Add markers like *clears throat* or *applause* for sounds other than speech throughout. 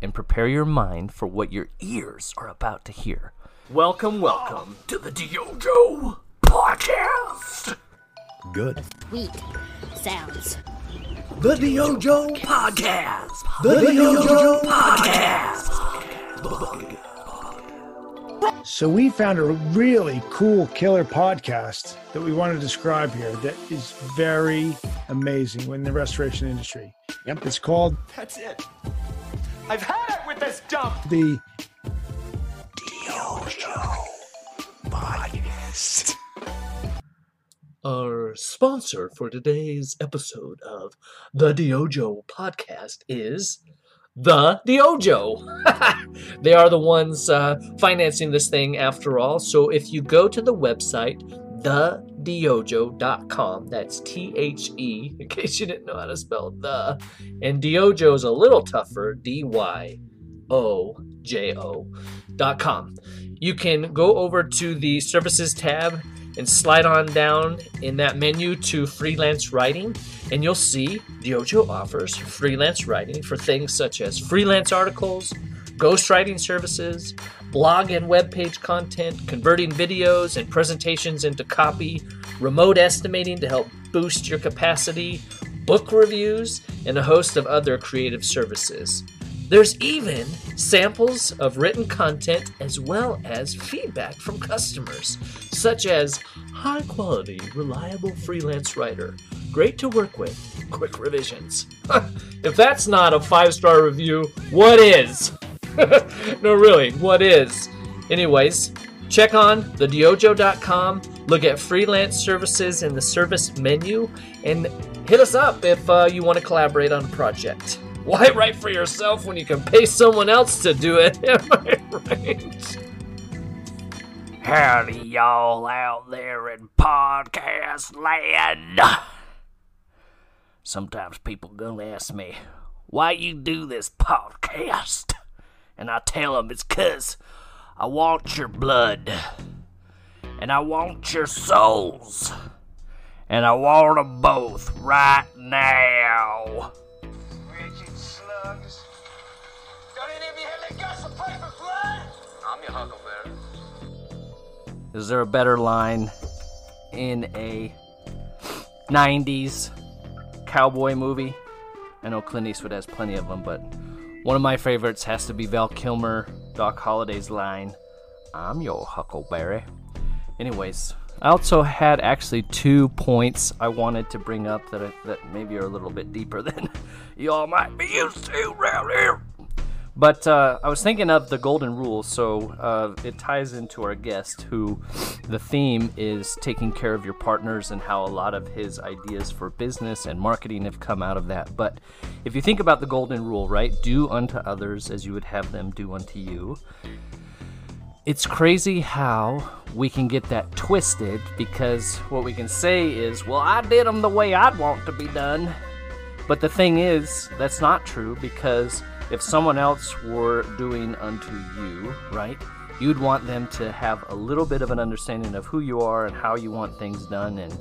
and prepare your mind for what your ears are about to hear. Welcome, welcome to the DYOJO Podcast. Good. Sweet sounds. The DYOJO Podcast. The DYOJO Podcast. So we found a really cool killer podcast that we want to describe here that is very amazing in the restoration industry. Yep. It's called That's it. I've had it with this dump. the DYOJO podcast. Our sponsor for today's episode of the DYOJO podcast is the DYOJO. *laughs* they are the ones uh, financing this thing after all. So if you go to the website, thedyojo.com, that's T H E, in case you didn't know how to spell the, and DYOJO is a little tougher, D Y O J O dot com. You can go over to the services tab and slide on down in that menu to freelance writing, and you'll see DYOJO offers freelance writing for things such as freelance articles, ghostwriting services, blog and web page content, converting videos and presentations into copy, remote estimating to help boost your capacity, book reviews, and a host of other creative services. There's even samples of written content as well as feedback from customers, such as high quality, reliable freelance writer, great to work with, quick revisions. *laughs* if that's not a five star review, what is? *laughs* no, really, what is? Anyways, check on thedyojo.com, look at freelance services in the service menu, and hit us up if uh, you want to collaborate on a project. *laughs* Why write for yourself when you can pay someone else to do it? *laughs* Am I right? Howdy, y'all out there in podcast land. Sometimes people gonna ask me, why you do this podcast? And I tell them it's cause I want your blood. And I want your souls. And I want them both right now. Wretched slugs. Don't any of you have that guts to pray for blood? I'm your huckleberry. Is there a better line in a 90s cowboy movie? I know Clint Eastwood has plenty of them, but one of my favorites has to be Val Kilmer, Doc Holliday's line, I'm your huckleberry. Anyways, I also had actually two points I wanted to bring up that, I, that maybe are a little bit deeper *laughs* than y'all might be used to around here. But uh, I was thinking of the golden rule, so uh, it ties into our guest, who the theme is taking care of your partners and how a lot of his ideas for business and marketing have come out of that. But if you think about the golden rule, right? Do unto others as you would have them do unto you. It's crazy how we can get that twisted because what we can say is, well, I did them the way I'd want to be done. But the thing is, that's not true because if someone else were doing unto you, right, you'd want them to have a little bit of an understanding of who you are and how you want things done and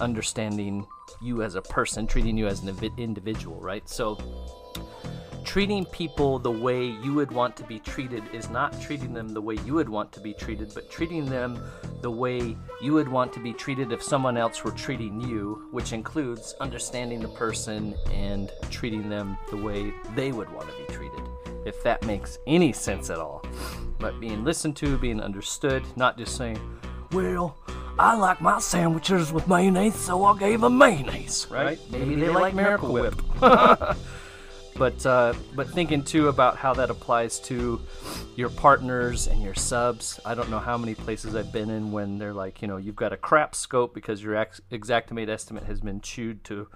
understanding you as a person, treating you as an individual, right? So, treating people the way you would want to be treated is not treating them the way you would want to be treated, but treating them the way you would want to be treated if someone else were treating you, which includes understanding the person and treating them the way they would want to be treated, if that makes any sense at all. But being listened to, being understood, not just saying, well, I like my sandwiches with mayonnaise, so I gave them mayonnaise, right? Maybe they like Miracle Whip. *laughs* but uh, but thinking too about how that applies to your partners and your subs. I don't know how many places I've been in when they're like, you know, you've got a crap scope because your ex- Xactimate estimate has been chewed to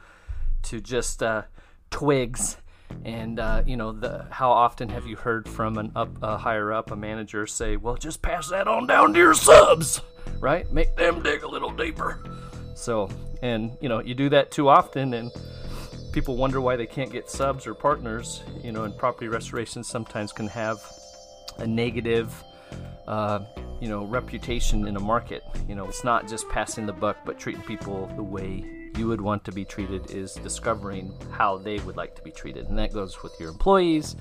to just uh, twigs. And uh, you know, the how often have you heard from an up a higher up, a manager say, "Well, just pass that on down to your subs, right? Make them dig a little deeper." So, and you know, you do that too often, and people wonder why they can't get subs or partners. You know, and property restoration sometimes can have a negative, uh, you know, reputation in a market. You know, it's not just passing the buck, but treating people the way you would want to be treated is discovering how they would like to be treated, and that goes with your employees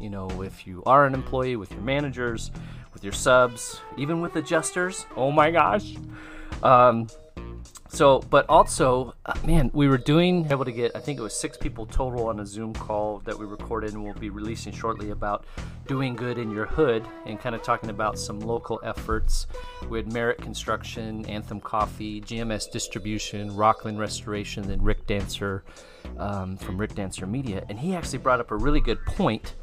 you know, if you are an employee, with your managers, with your subs, even with adjusters. Oh my gosh. Um, so, but also, uh, man, we were doing able to get, I think it was six people total on a Zoom call that we recorded and we'll be releasing shortly about doing good in your hood and kind of talking about some local efforts with Merit Construction, Anthem Coffee, GMS Distribution, Rockland Restoration, and Rick Dancer um, from Rick Dancer Media. And he actually brought up a really good point.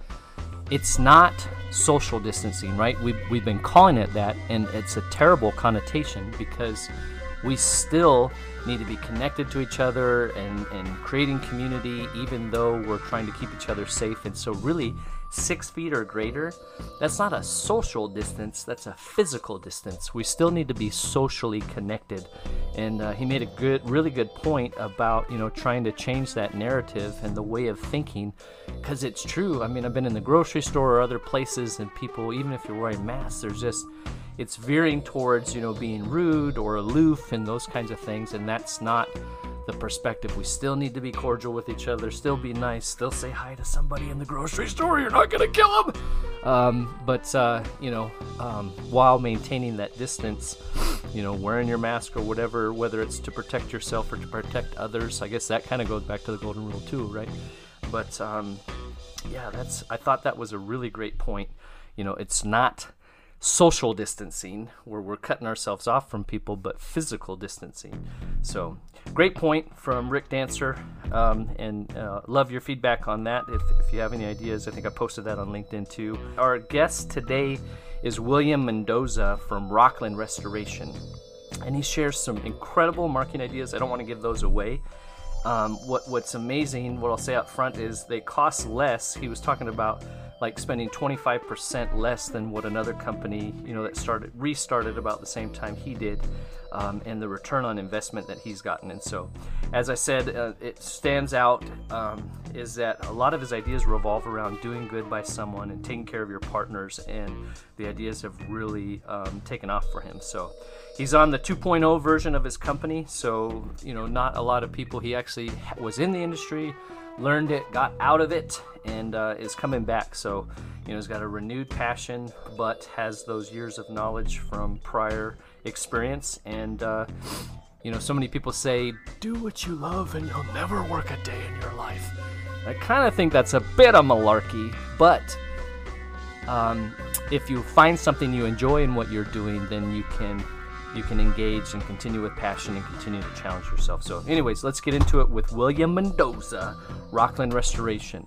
It's not social distancing, right? We've, we've been calling it that, and it's a terrible connotation because we still need to be connected to each other and, and creating community, even though we're trying to keep each other safe. And so, really, six feet or greater, that's not a social distance, that's a physical distance. We still need to be socially connected. And uh, he made a good, really good point about, you know, trying to change that narrative and the way of thinking because it's true. I mean, I've been in the grocery store or other places, and people, even if you're wearing masks, there's just, it's veering towards you know being rude or aloof and those kinds of things and that's not the perspective. We still need to be cordial with each other still be nice still say hi to somebody in the grocery store. You're not gonna kill them um, but uh, you know um, while maintaining that distance you know wearing your mask or whatever whether it's to protect yourself or to protect others i guess that kind of goes back to the golden rule too right? But um, yeah that's i thought that was a really great point. You know it's not social distancing where we're cutting ourselves off from people, but physical distancing. So, great point from Rick Dancer, um, and uh, love your feedback on that. If, if you have any ideas, I think I posted that on LinkedIn too. Our guest today is William Mendoza from Rockland Restoration, and he shares some incredible marketing ideas. I don't want to give those away. Um, what what's amazing, what I'll say up front is they cost less. He was talking about like spending 25% less than what another company, you know, that started restarted about the same time he did, um, and the return on investment that he's gotten. And so, as I said, uh, it stands out um, is that a lot of his ideas revolve around doing good by someone and taking care of your partners, and the ideas have really um, taken off for him. So. He's on the 2.0 version of his company, so you know, not a lot of people. He actually was in the industry, learned it, got out of it, and uh, is coming back. So, you know, he's got a renewed passion, but has those years of knowledge from prior experience. And, uh, you know, so many people say, do what you love and you'll never work a day in your life. I kind of think that's a bit of malarkey, but um, if you find something you enjoy in what you're doing, then you can you can engage and continue with passion and continue to challenge yourself. So, anyways, let's get into it with William Mendoza, Rockland Restoration.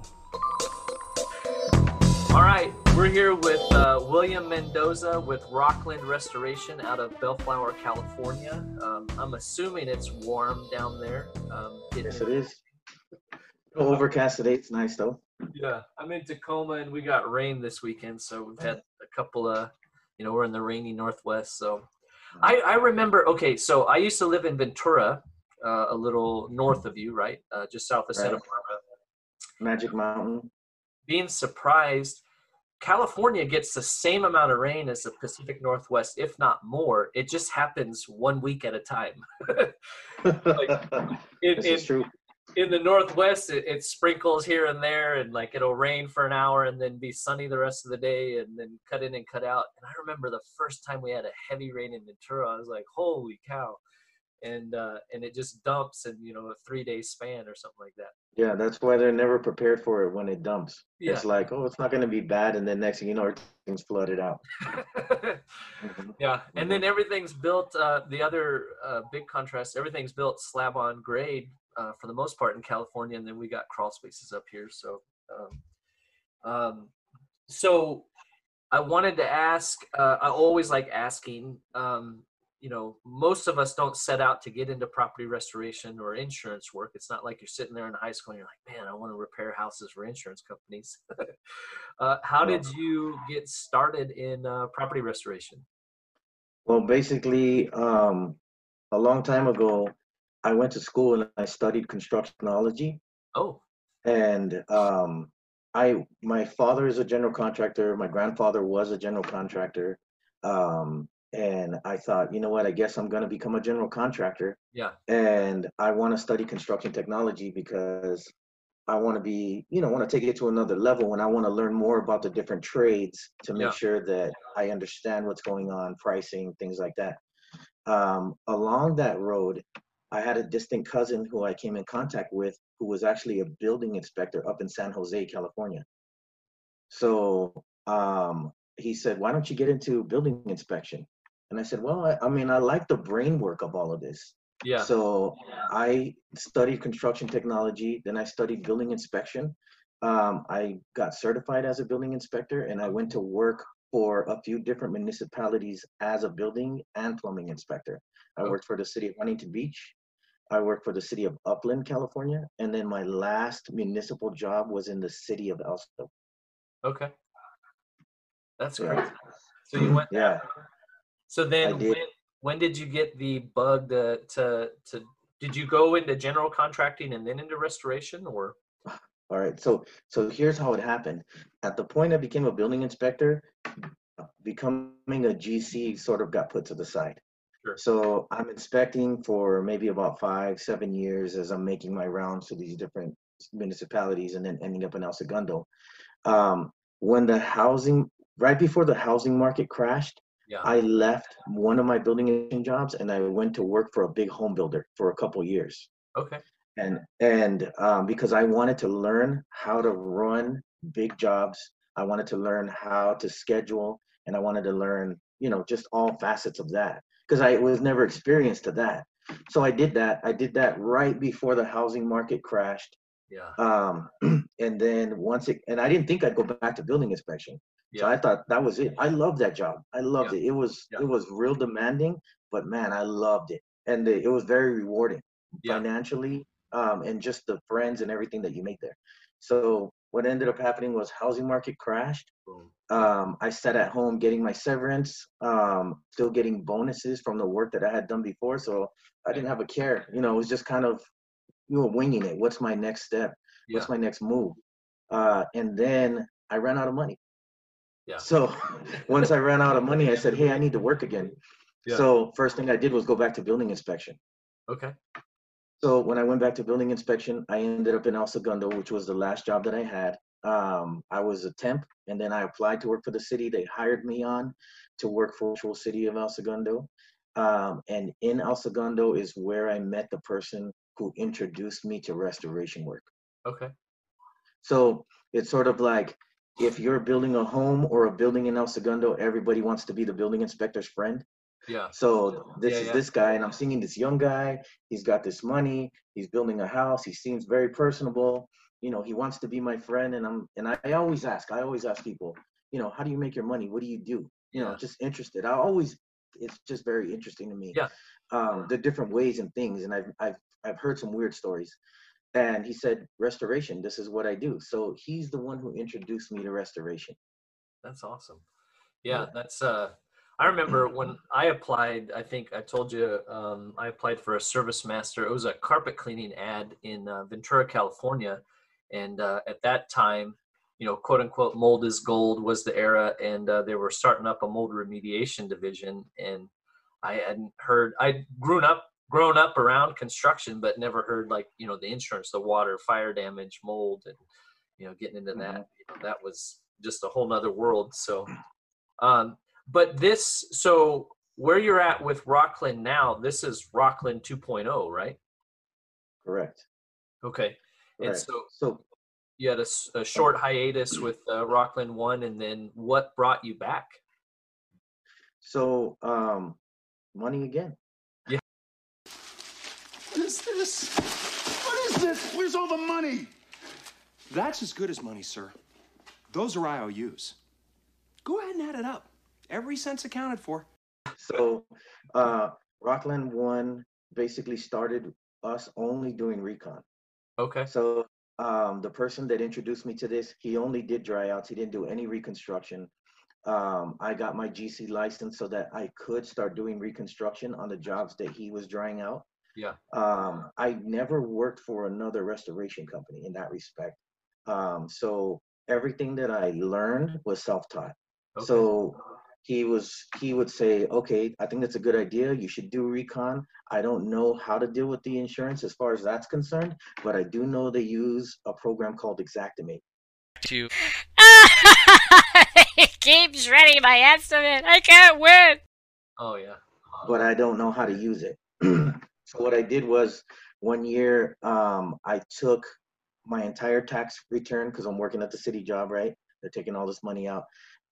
All right, we're here with uh, William Mendoza with Rockland Restoration out of Bellflower, California. Um, I'm assuming it's warm down there. Um, yes, it is. Overcast today. It's nice though. Yeah, I'm in Tacoma and we got rain this weekend, so we've had a couple of, you know, we're in the rainy Northwest, so I, I remember. Okay, so I used to live in Ventura, uh, a little north of you, right, uh, just south of right. Santa Barbara. Magic Mountain. Being surprised, California gets the same amount of rain as the Pacific Northwest, if not more. It just happens one week at a time. *laughs* like, *laughs* this is true in the northwest it, it, sprinkles here and there and like it'll rain for an hour and then be sunny the rest of the day and then cut in and cut out and i remember the first time we had a heavy rain in ventura i was like holy cow and uh and it just dumps in you know a three day span or something like that yeah that's why they're never prepared for it when it dumps yeah. it's like oh it's not going to be bad and then next thing you know everything's flooded out mm-hmm. *laughs* yeah and then everything's built uh the other uh, big contrast everything's built slab on grade uh, for the most part in California, and then we got crawl spaces up here. So, um, um, so I wanted to ask. Uh, I always like asking. Um, you know, most of us don't set out to get into property restoration or insurance work. It's not like you're sitting there in high school and you're like, man, I want to repair houses for insurance companies. *laughs* uh, how did you get started in uh, property restoration? Well, basically, um, a long time ago, I went to school and I studied construction technology. Oh. And um, I my father is a general contractor. My grandfather was a general contractor. Um, and I thought, you know what? I guess I'm going to become a general contractor. Yeah. And I want to study construction technology because I want to be, you know, want to take it to another level and I want to learn more about the different trades to make Yeah. sure that I understand what's going on, pricing, things like that. Um, along that road, I had a distant cousin who I came in contact with who was actually a building inspector up in San Jose, California. So um, he said, Why don't you get into building inspection? And I said, Well, I, I mean, I like the brain work of all of this. Yeah. So I studied construction technology, then I studied building inspection. Um, I got certified as a building inspector and I went to work for a few different municipalities as a building and plumbing inspector. I Oh. worked for the city of Huntington Beach. I worked for the city of Upland, California. And then my last municipal job was in the city of Elsto. Okay. That's Yeah. great. So you went. Yeah. So then, when, when did you get the bug to, to to? Did you go into general contracting and then into restoration, or? All right. So so here's how it happened. At the point I became a building inspector, becoming a GC sort of got put to the side. Sure. So I'm inspecting for maybe about five, seven years as I'm making my rounds to these different municipalities and then ending up in El Segundo. Um, when the housing, right before the housing market crashed, Yeah. I left one of my building jobs and I went to work for a big home builder for a couple years okay. and and um, because I wanted to learn how to run big jobs, I wanted to learn how to schedule, and I wanted to learn, you know, just all facets of that because I was never experienced to that. So I did that. I did that right before the housing market crashed, Yeah. um, *clears throat* and then once it, and I didn't think I'd go back to building inspection. Yeah. So I thought that was it. I loved that job. I loved it. It was Yeah. it was real demanding, but man, I loved it, and it it was very rewarding Yeah. financially, um, and just the friends and everything that you make there. So what ended up happening was housing market crashed. Um, I sat at home getting my severance, um, still getting bonuses from the work that I had done before. So I didn't have a care. You know, it was just kind of you know winging it. What's my next step? Yeah. What's my next move? Uh, and then I ran out of money. Yeah. So *laughs* once I ran out of money, I said, "Hey, I need to work again." Yeah. So first thing I did was go back to building inspection. Okay. So when I went back to building inspection, I ended up in El Segundo, which was the last job that I had. Um, I was a temp, and then I applied to work for the city. They hired me on to work for the city of El Segundo. Um, and in El Segundo is where I met the person who introduced me to restoration work. Okay. So it's sort of like if you're building a home or a building in El Segundo, everybody wants to be the building inspector's friend. Yeah. So this Yeah, is yeah. this guy, and I'm seeing this young guy. He's got this money. He's building a house. He seems very personable. You know, he wants to be my friend, and I'm and I, I always ask. I always ask people, you know, how do you make your money? What do you do? You know, just interested. I always, it's just very interesting to me. Yeah. Um, the different ways and things, and I've I've I've heard some weird stories. And he said, restoration. This is what I do. So he's the one who introduced me to restoration. That's awesome. Yeah, Yeah. that's uh I remember when I applied, I think I told you um, I applied for a ServiceMaster. It was a carpet cleaning ad in uh, Ventura, California. And uh, at that time, you know, quote unquote, mold is gold was the era. And uh, they were starting up a mold remediation division. And I hadn't heard, I'd grown up, grown up around construction, but never heard like, you know, the insurance, the water, fire damage, mold, and, you know, getting into that, you know, that was just a whole nother world. So, um, but this, so where you're at with Rockland now, this is Rockland 2.0, right? Correct. Okay. And so so you had a short hiatus with uh, Rockland 1, and then what brought you back? So, um, money again. Yeah. What is this? What is this? Where's all the money? That's as good as money, sir. Those are IOUs. Go ahead and add it up. Every cent's accounted for. So, uh, Rockland One basically started us only doing recon. Okay. So, um, the person that introduced me to this, he only did dryouts. He didn't do any reconstruction. Um, I got my GC license so that I could start doing reconstruction on the jobs that he was drying out. Yeah. Um, I never worked for another restoration company in that respect. Um, so everything that I learned was self-taught. Okay. So he was he would say, okay, I think that's a good idea. You should do recon. I don't know how to deal with the insurance as far as that's concerned, but I do know they use a program called Xactimate. To *laughs* it keeps reading my estimate. I can't win. Oh yeah. but I don't know how to use it. *clears throat* so what I did was one year um, I took my entire tax return because I'm working at the city job, right? They're taking all this money out,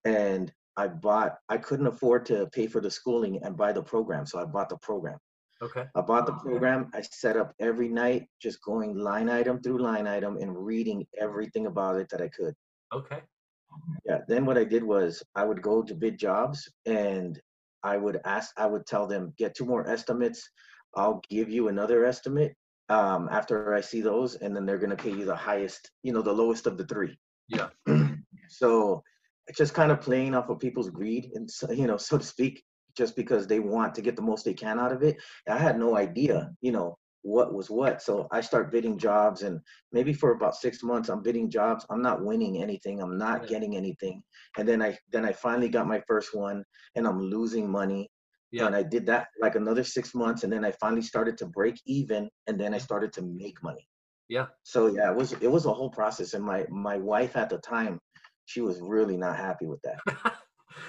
and I bought. I couldn't afford to pay for the schooling and buy the program, so I bought the program. Okay. I bought the program. I set up every night, just going line item through line item and reading everything about it that I could. Okay. Yeah. Then what I did was I would go to bid jobs and I would ask, I would tell them, get two more estimates. I'll give you another estimate um, after I see those, and then they're going to pay you the highest, you know, the lowest of the three. Yeah. *clears throat* so just kind of playing off of people's greed, and so, you know, so to speak, just because they want to get the most they can out of it. I had no idea, you know, what was what. So I start bidding jobs, and maybe for about six months, I'm bidding jobs. I'm not winning anything. I'm not Yeah. getting anything. And then I then I finally got my first one, and I'm losing money. Yeah. And I did that like another six months, and then I finally started to break even, and then I mm-hmm. started to make money. Yeah. So yeah, it was it was a whole process, and my my wife at the time, she was really not happy with that. *laughs*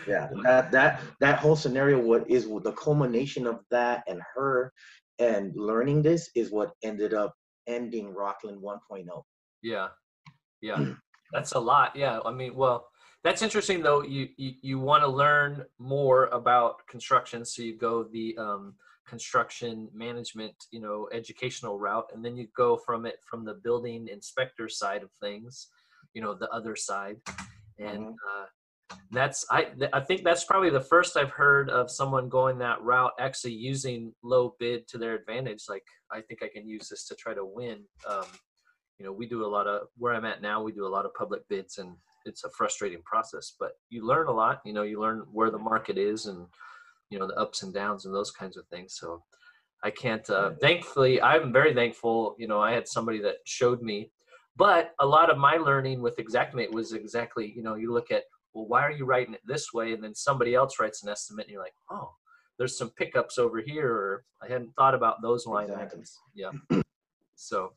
Yeah, that that that whole scenario, what is the culmination of that, and her, and learning this is what ended up ending Rockland oh. 1.0. Yeah, yeah, that's a lot. Yeah, I mean, well, that's interesting though. You you, you want to learn more about construction, so you go the um, construction management, you know, educational route, and then you go from it from the building inspector side of things, you know, the other side, and. Uh, that's I th- I think that's probably the first I've heard of someone going that route actually using low bid to their advantage. Like I think I can use this to try to win. Um, you know, we do a lot of where I'm at now. We do a lot of public bids, and it's a frustrating process. But you learn a lot. You know, you learn where the market is, and you know the ups and downs and those kinds of things. So I can't. Uh, thankfully, I'm very thankful. You know, I had somebody that showed me. But a lot of my learning with Xactimate was exactly, you know, you look at well, why are you writing it this way? And then somebody else writes an estimate, and you're like, oh, there's some pickups over here, or I hadn't thought about those line Exactly. items. Yeah. *clears throat* So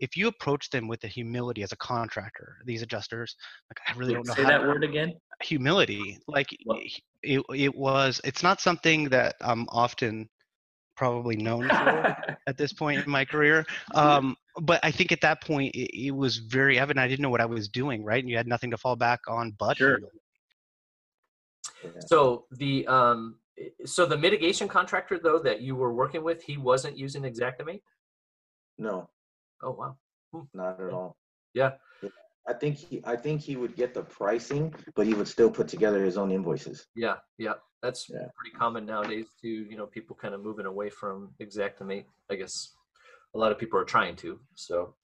if you approach them with the humility as a contractor, these adjusters, like I really don't know Say how that to, word again. humility. Like What? it, it was. It's not something that I'm often probably known for *laughs* at this point in my career. Um, but I think at that point it, it was very evident. I didn't know what I was doing, right? And you had nothing to fall back on but Sure. humility. so the um so the mitigation contractor though that you were working with, he wasn't using Xactimate. No, Oh wow. not at all. Yeah. I think he I think he would get the pricing, but he would still put together his own invoices. Yeah, yeah, that's Yeah. pretty common nowadays too. You know, people kind of moving away from Xactimate. I guess a lot of people are trying to. So,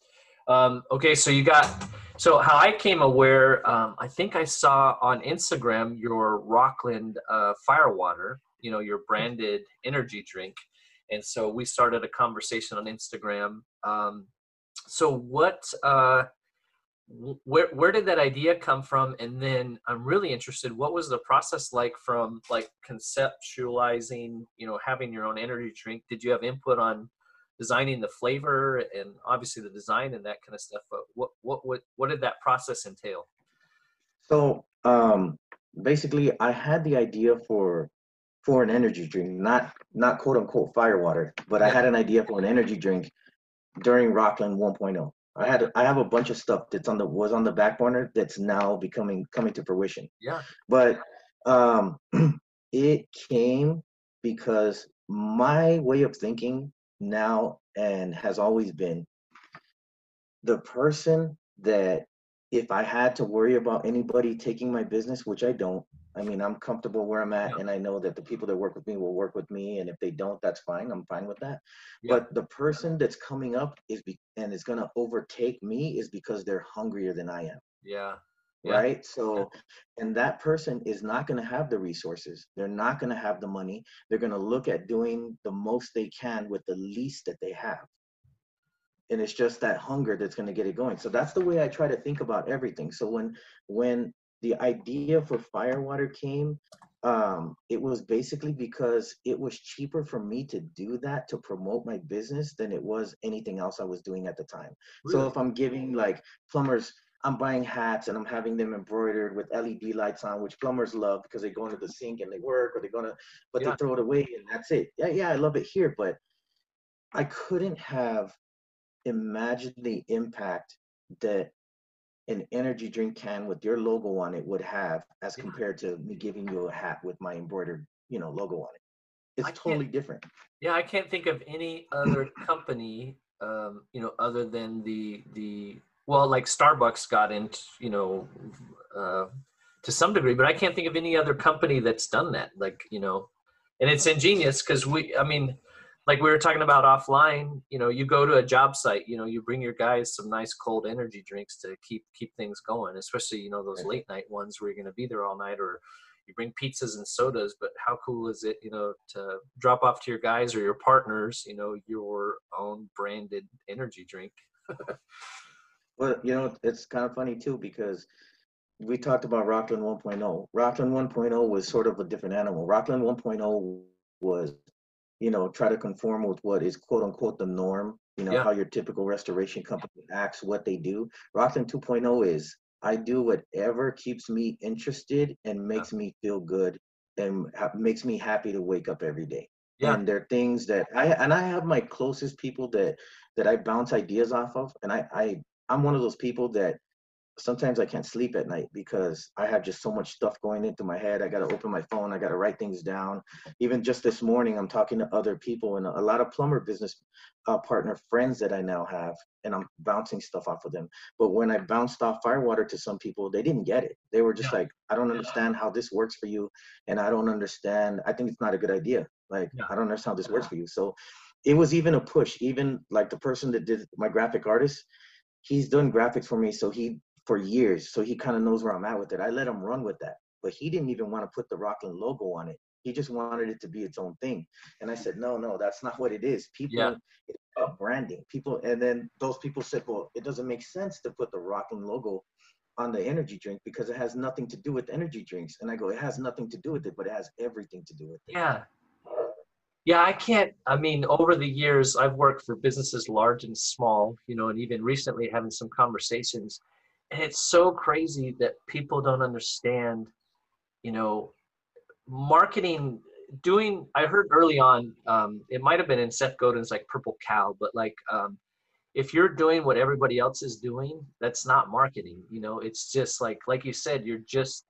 um, okay, so you got so how I came aware. Um, I think I saw on Instagram your Rockland uh, Firewater. You know, your branded energy drink, and so we started a conversation on Instagram. Um, so what? Uh, where where did that idea come from and then i'm really interested what was the process like from like conceptualizing you know having your own energy drink did you have input on designing the flavor and obviously the design and that kind of stuff but what what what, what did that process entail So um, basically, I had the idea for for an energy drink, not not quote unquote firewater, but I had an idea for an energy drink during Rockland 1.0. I had I have a bunch of stuff that's on the was on the back burner that's now becoming coming to fruition. yeah But um, *clears throat* it came because my way of thinking now and has always been the person that if I had to worry about anybody taking my business, which I don't, I mean, I'm comfortable where I'm at, Yeah. and I know that the people that work with me will work with me, and if they don't, that's fine. I'm fine with that. Yeah. But the person that's coming up is be- and is going to overtake me is because they're hungrier than I am yeah Yeah. right? So and that person is not going to have the resources they're not going to have the money they're going to look at doing the most they can with the least that they have. And it's just that hunger that's going to get it going. So that's the way i try to think about everything. So when when the idea for firewater came um, it was basically because it was cheaper for me to do that to promote my business than it was anything else I was doing at the time. So if I'm giving like plumbers, I'm buying hats and I'm having them embroidered with LED lights on, which plumbers love because they go into the sink and they work, or they're gonna, but Yeah. they throw it away and that's it. Yeah, yeah, I love it here, but I couldn't have imagined the impact that an energy drink can with your logo on it would have as Yeah. compared to me giving you a hat with my embroidered, you know, logo on it. It's totally different. Yeah, I can't think of any other company, um, you know, other than the the well, like Starbucks got into, you know, uh, to some degree, but I can't think of any other company that's done that. Like, you know, and it's ingenious because we, I mean, like we were talking about offline, you know, you go to a job site, you know, you bring your guys some nice cold energy drinks to keep keep things going, especially you know those late night ones where you're going to be there all night, or you bring pizzas and sodas. But how cool is it, you know, to drop off to your guys or your partners, you know, your own branded energy drink? *laughs* Well, you know, it's kind of funny too because we talked about Rockland 1.0. Rockland 1.0 was sort of a different animal. Rockland 1.0 was, you know, try to conform with what is quote unquote the norm, you know, Yeah. how your typical restoration company acts, what they do. Rockland 2.0 is I do whatever keeps me interested and makes me feel good and ha- makes me happy to wake up every day. Yeah. And there are things that I and I have my closest people that that I bounce ideas off of, and I I I'm one of those people that sometimes I can't sleep at night because I have just so much stuff going into my head. I got to open my phone. I got to write things down. Even just this morning, I'm talking to other people and a lot of plumber business uh, partner friends that I now have, and I'm bouncing stuff off of them. But when I bounced off firewater to some people, they didn't get it. They were just like, I don't understand how this works for you, and I don't understand. I think it's not a good idea. Like, Yeah. I don't understand how this works for you. So it was even a push. Even like the person that did my graphic artist, he's done graphics for me. So he for years. So he kind of knows where I'm at with it. I let him run with that, but he didn't even want to put the Rockland logo on it. He just wanted it to be its own thing. And I said, no, no, that's not what it is. People, Yeah. it's about branding. People, and then those people said, well, it doesn't make sense to put the Rockland logo on the energy drink because it has nothing to do with energy drinks. And I go, it has nothing to do with it, but it has everything to do with it. Yeah. Yeah, I can't. I mean, over the years, I've worked for businesses large and small, you know, and even recently having some conversations. And it's so crazy that people don't understand, you know, marketing, doing. I heard early on, um, it might have been in Seth Godin's like Purple Cow, but like, um, if you're doing what everybody else is doing, that's not marketing. You know, it's just like, like you said, you're just,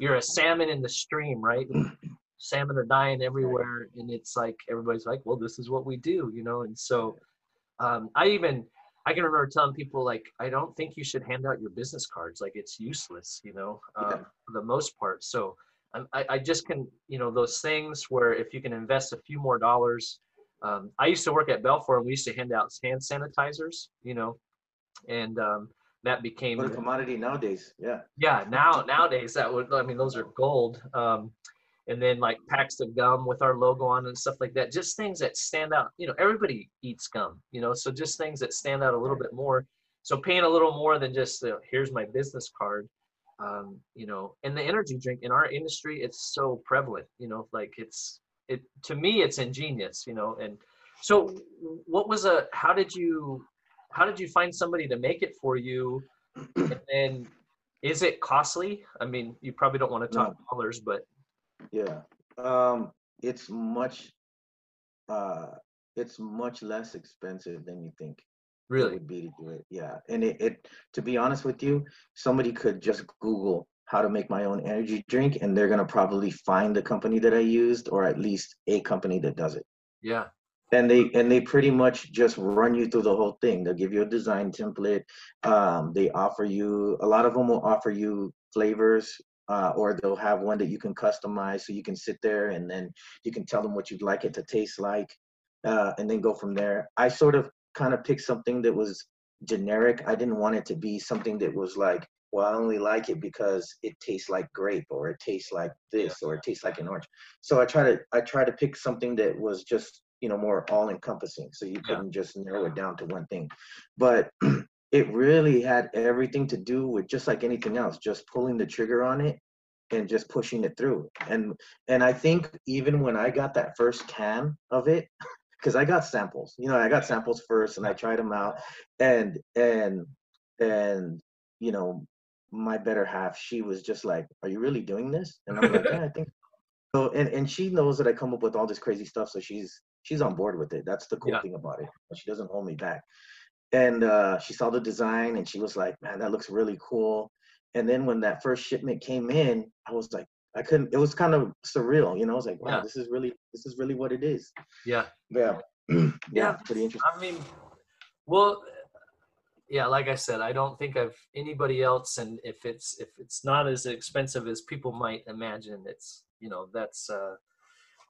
you're a salmon in the stream, right? *clears throat* salmon are dying everywhere and it's like everybody's like well this is what we do you know and so um, i even i can remember telling people like i don't think you should hand out your business cards like it's useless you know um, Yeah. for the most part so um, I, I just can you know those things where if you can invest a few more dollars um, i used to work at BELFOR and we used to hand out hand sanitizers you know and um, that became What a commodity nowadays. Yeah. yeah now nowadays that would i mean those are gold um and then like packs of gum with our logo on and stuff like that. Just things that stand out you know everybody eats gum you know so just things that stand out a little bit more. So paying a little more than just uh, here's my business card um you know and the energy drink in our industry it's so prevalent you know like it's it to me it's ingenious you know and so what was a how did you how did you find somebody to make it for you? *clears throat* And then is it costly? I mean you probably don't want to talk dollars but Yeah. Um, it's much uh it's much less expensive than you think it really would be to do it. Yeah. And it, it to be honest with you, somebody could just Google how to make my own energy drink and they're gonna probably find the company that I used or at least a company that does it. yeah and they and they pretty much just run you through the whole thing they'll give you a design template um, they offer you a lot of them will offer you flavors uh, or they'll have one that you can customize so you can sit there and then you can tell them what you'd like it to taste like uh, and then go from there. I sort of kind of picked something that was generic. I didn't want it to be something that was like well i only like it because it tastes like grape or it tastes like this or it tastes like an orange. So i try to i try to pick something that was just you know more all encompassing so you Yeah. couldn't just narrow it down to one thing. But *clears throat* it really had everything to do with just like anything else just pulling the trigger on it and just pushing it through. And and I think even when I got that first can of it, *laughs* because I got samples, you know, I got samples first and I tried them out, and and and you know, my better half, she was just like, "Are you really doing this?" And I'm like, "Yeah, I think." So and and she knows that I come up with all this crazy stuff, so she's she's on board with it. That's the cool Yeah. thing about it. She doesn't hold me back. And uh, she saw the design and she was like, "Man, that looks really cool." And then when that first shipment came in, I was like, I couldn't. It was kind of surreal, you know. I was like, "Wow, Yeah. this is really this is really what it is." Yeah. Yeah, *clears throat* yeah, Yeah. pretty interesting. I mean, well, yeah, like I said, I don't think I've anybody else, and if it's if it's not as expensive as people might imagine, it's you know that's uh,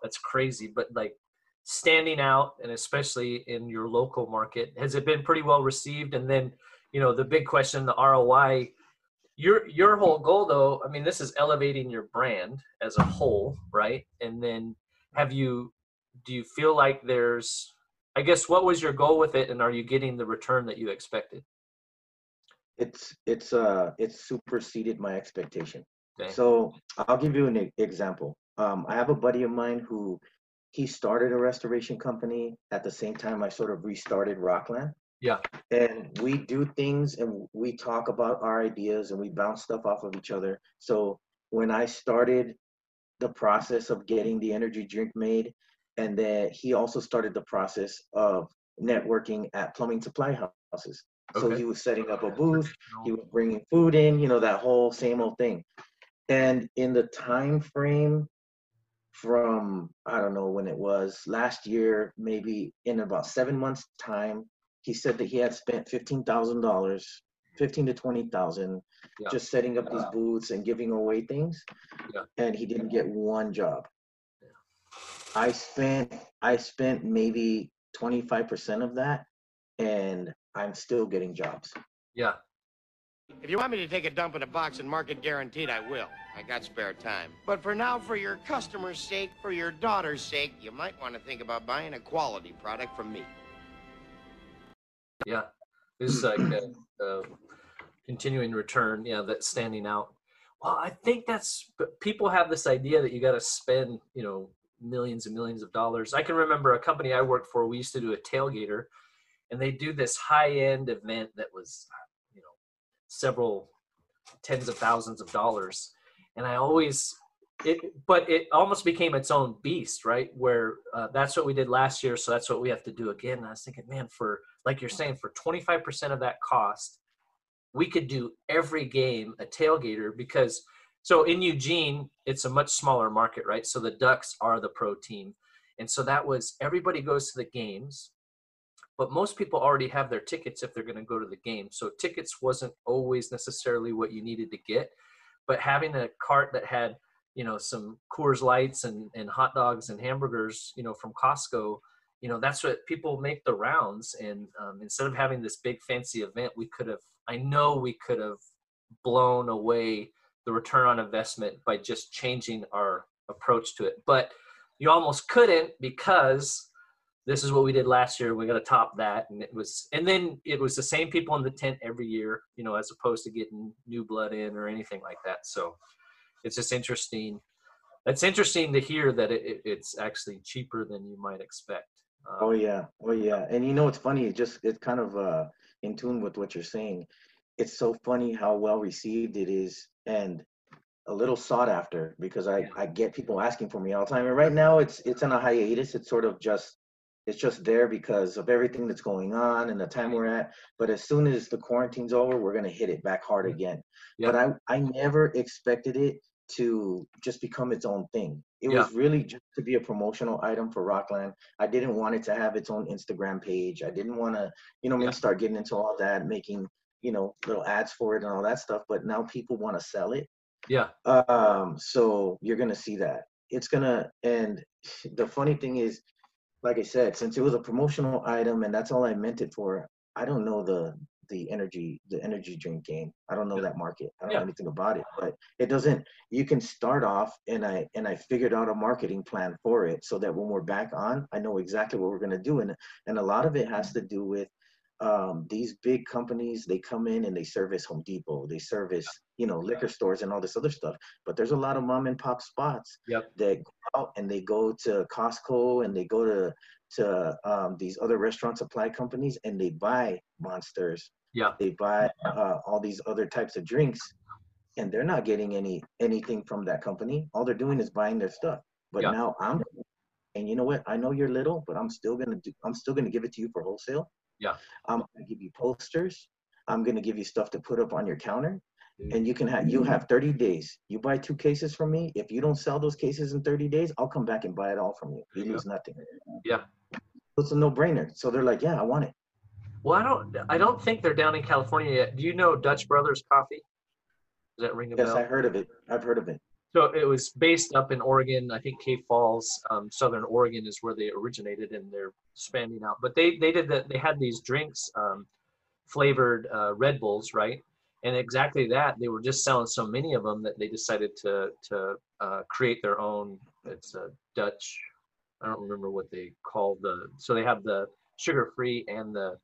that's crazy. But like standing out, and especially in your local market, has it been pretty well received? And then you know the big question, the ROI. Your your whole goal, though, I mean, this is elevating your brand as a whole, right? And then have you do you feel like there's I guess what was your goal with it, and are you getting the return that you expected? It's it's uh it's superseded my expectation. Okay. So I'll give you an example. Um, I have a buddy of mine who he started a restoration company at the same time I sort of restarted Rockland. Yeah. And we do things and we talk about our ideas and we bounce stuff off of each other. So when I started the process of getting the energy drink made, and then he also started the process of networking at plumbing supply houses. Okay. So he was setting up a booth, he was bringing food in, you know, that whole same old thing. And in the time frame from I don't know when it was last year, maybe in about seven months' time, he said that he had spent fifteen thousand dollars, fifteen to twenty thousand, Yeah. just setting up these booths and giving away things. Yeah. And he didn't get one job. I spent I spent maybe twenty five percent of that, and I'm still getting jobs. Yeah. If you want me to take a dump in a box and mark it guaranteed, I will. I got spare time. But for now, for your customer's sake, for your daughter's sake, you might want to think about buying a quality product from me. Yeah. This is like a, a continuing return. Yeah, that's standing out. Well, I think that's but people have this idea that you got to spend, you know, millions and millions of dollars. I can remember a company I worked for. We used to do a tailgater, and they do this high-end event that was, you know, several tens of thousands of dollars. And I always it but it almost became its own beast right? Where uh, that's what we did last year so that's what we have to do again. And i was thinking man for like you're saying for 25% of that cost we could do every game a tailgater because so in eugene it's a much smaller market right? So the ducks are the pro team. And so that was everybody goes to the games but most people already have their tickets if they're going to go to the game. So tickets wasn't always necessarily what you needed to get but having a cart that had you know some Coors Lights and and hot dogs and hamburgers you know from Costco you know that's what people make the rounds. And um, instead of having this big fancy event we could have I know we could have blown away the return on investment by just changing our approach to it. But you almost couldn't because this is what we did last year we got to top that and it was and then it was the same people in the tent every year you know as opposed to getting new blood in or anything like that so it's just interesting it's interesting to hear that it, it, it's actually cheaper than you might expect um, Oh yeah, oh yeah. And you know it's funny? It just it's kind of uh in tune with what you're saying. It's so funny how well received it is and a little sought after because I I get people asking for me all the time. And right now it's it's on a hiatus. It's sort of just it's just there because of everything that's going on and the time we're at. But as soon as the quarantine's over, we're gonna hit it back hard again. But I I never expected it to just become its own thing. It Yeah. was really just to be a promotional item for Rockland. I didn't want it to have its own Instagram page. I didn't want to, you know, I start getting into all that, making, you know, little ads for it and all that stuff. But now people want to sell it. yeah Um, so you're gonna see that. It's gonna and the funny thing is, like I said, since it was a promotional item and that's all I meant it for, I don't know the the energy the energy drink game. I don't know that market. I don't Yeah. know anything about it. But it doesn't you can start off and I and I figured out a marketing plan for it so that when we're back on, I know exactly what we're gonna do. And and a lot of it has to do with um, these big companies they come in and they service Home Depot, they service you know liquor stores and all this other stuff. But there's a lot of mom and pop spots Yep. that go out and they go to Costco and they go to to um, these other restaurant supply companies and they buy monsters. Yeah. They buy uh, all these other types of drinks, and they're not getting any anything from that company. All they're doing is buying their stuff. But now I'm, and you know what? I know you're little, but I'm still gonna do. I'm still gonna give it to you for wholesale. Yeah. I'm gonna give you posters. I'm gonna give you stuff to put up on your counter, mm-hmm. and you can have you have 30 days. You buy two cases from me. If you don't sell those cases in 30 days, I'll come back and buy it all from you. You lose nothing. Yeah. It's a no-brainer. So they're like, yeah, I want it. Well, I don't. I don't think they're down in California yet. Do you know Dutch Brothers Coffee? Does that ring a Yes, bell? Yes, I heard of it. I've heard of it. So it was based up in Oregon. I think Cave Falls, um, Southern Oregon, is where they originated, and they're expanding out. But they they did that. They had these drinks, um, flavored uh, Red Bulls, right? And exactly that. They were just selling so many of them that they decided to to uh, create their own. It's a Dutch. I don't remember what they call the. So they have the sugar free and the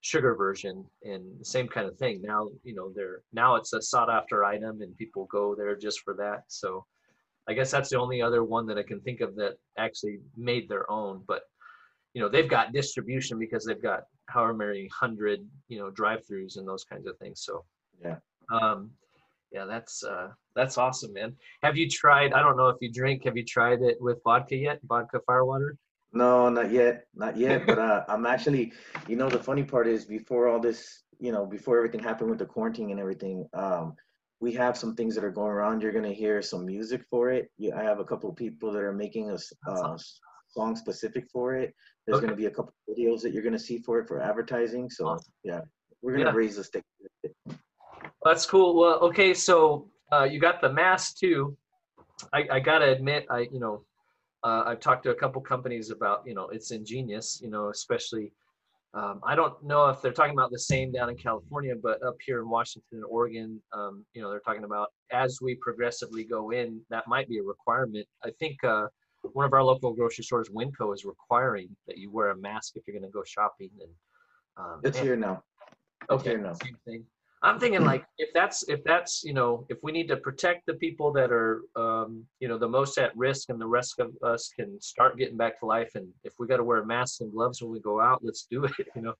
sugar version and the same kind of thing. Now you know they're now it's a sought after item and people go there just for that. So i guess that's the only other one that i can think of that actually made their own but you know they've got distribution because they've got however many hundred you know drive throughs and those kinds of things. So Yeah. um yeah that's uh that's awesome man. Have you tried i don't know if you drink have you tried it with vodka yet? Vodka firewater No, not yet, not yet. But uh, I'm actually, you know, the funny part is before all this, you know, before everything happened with the quarantine and everything, um, we have some things that are going around. You're gonna hear some music for it. Yeah, I have a couple of people that are making a uh, song specific for it. There's Okay. gonna be a couple of videos that you're gonna see for it for advertising. So yeah, we're gonna Yeah. raise the stick. That's cool. Well, okay, so uh, you got the mask too. I, I gotta admit, I you know, uh, I've talked to a couple companies about you know it's ingenious, you know, especially. Um, I don't know if they're talking about the same down in California, but up here in Washington and Oregon, um, you know, they're talking about as we progressively go in, that might be a requirement. I think uh, one of our local grocery stores, Winco, is requiring that you wear a mask if you're going to go shopping. And um, It's here now. It's Okay, here now. same thing. I'm thinking like if that's if that's you know if we need to protect the people that are um, you know the most at risk and the rest of us can start getting back to life and if we got to wear masks and gloves when we go out let's do it *laughs* you know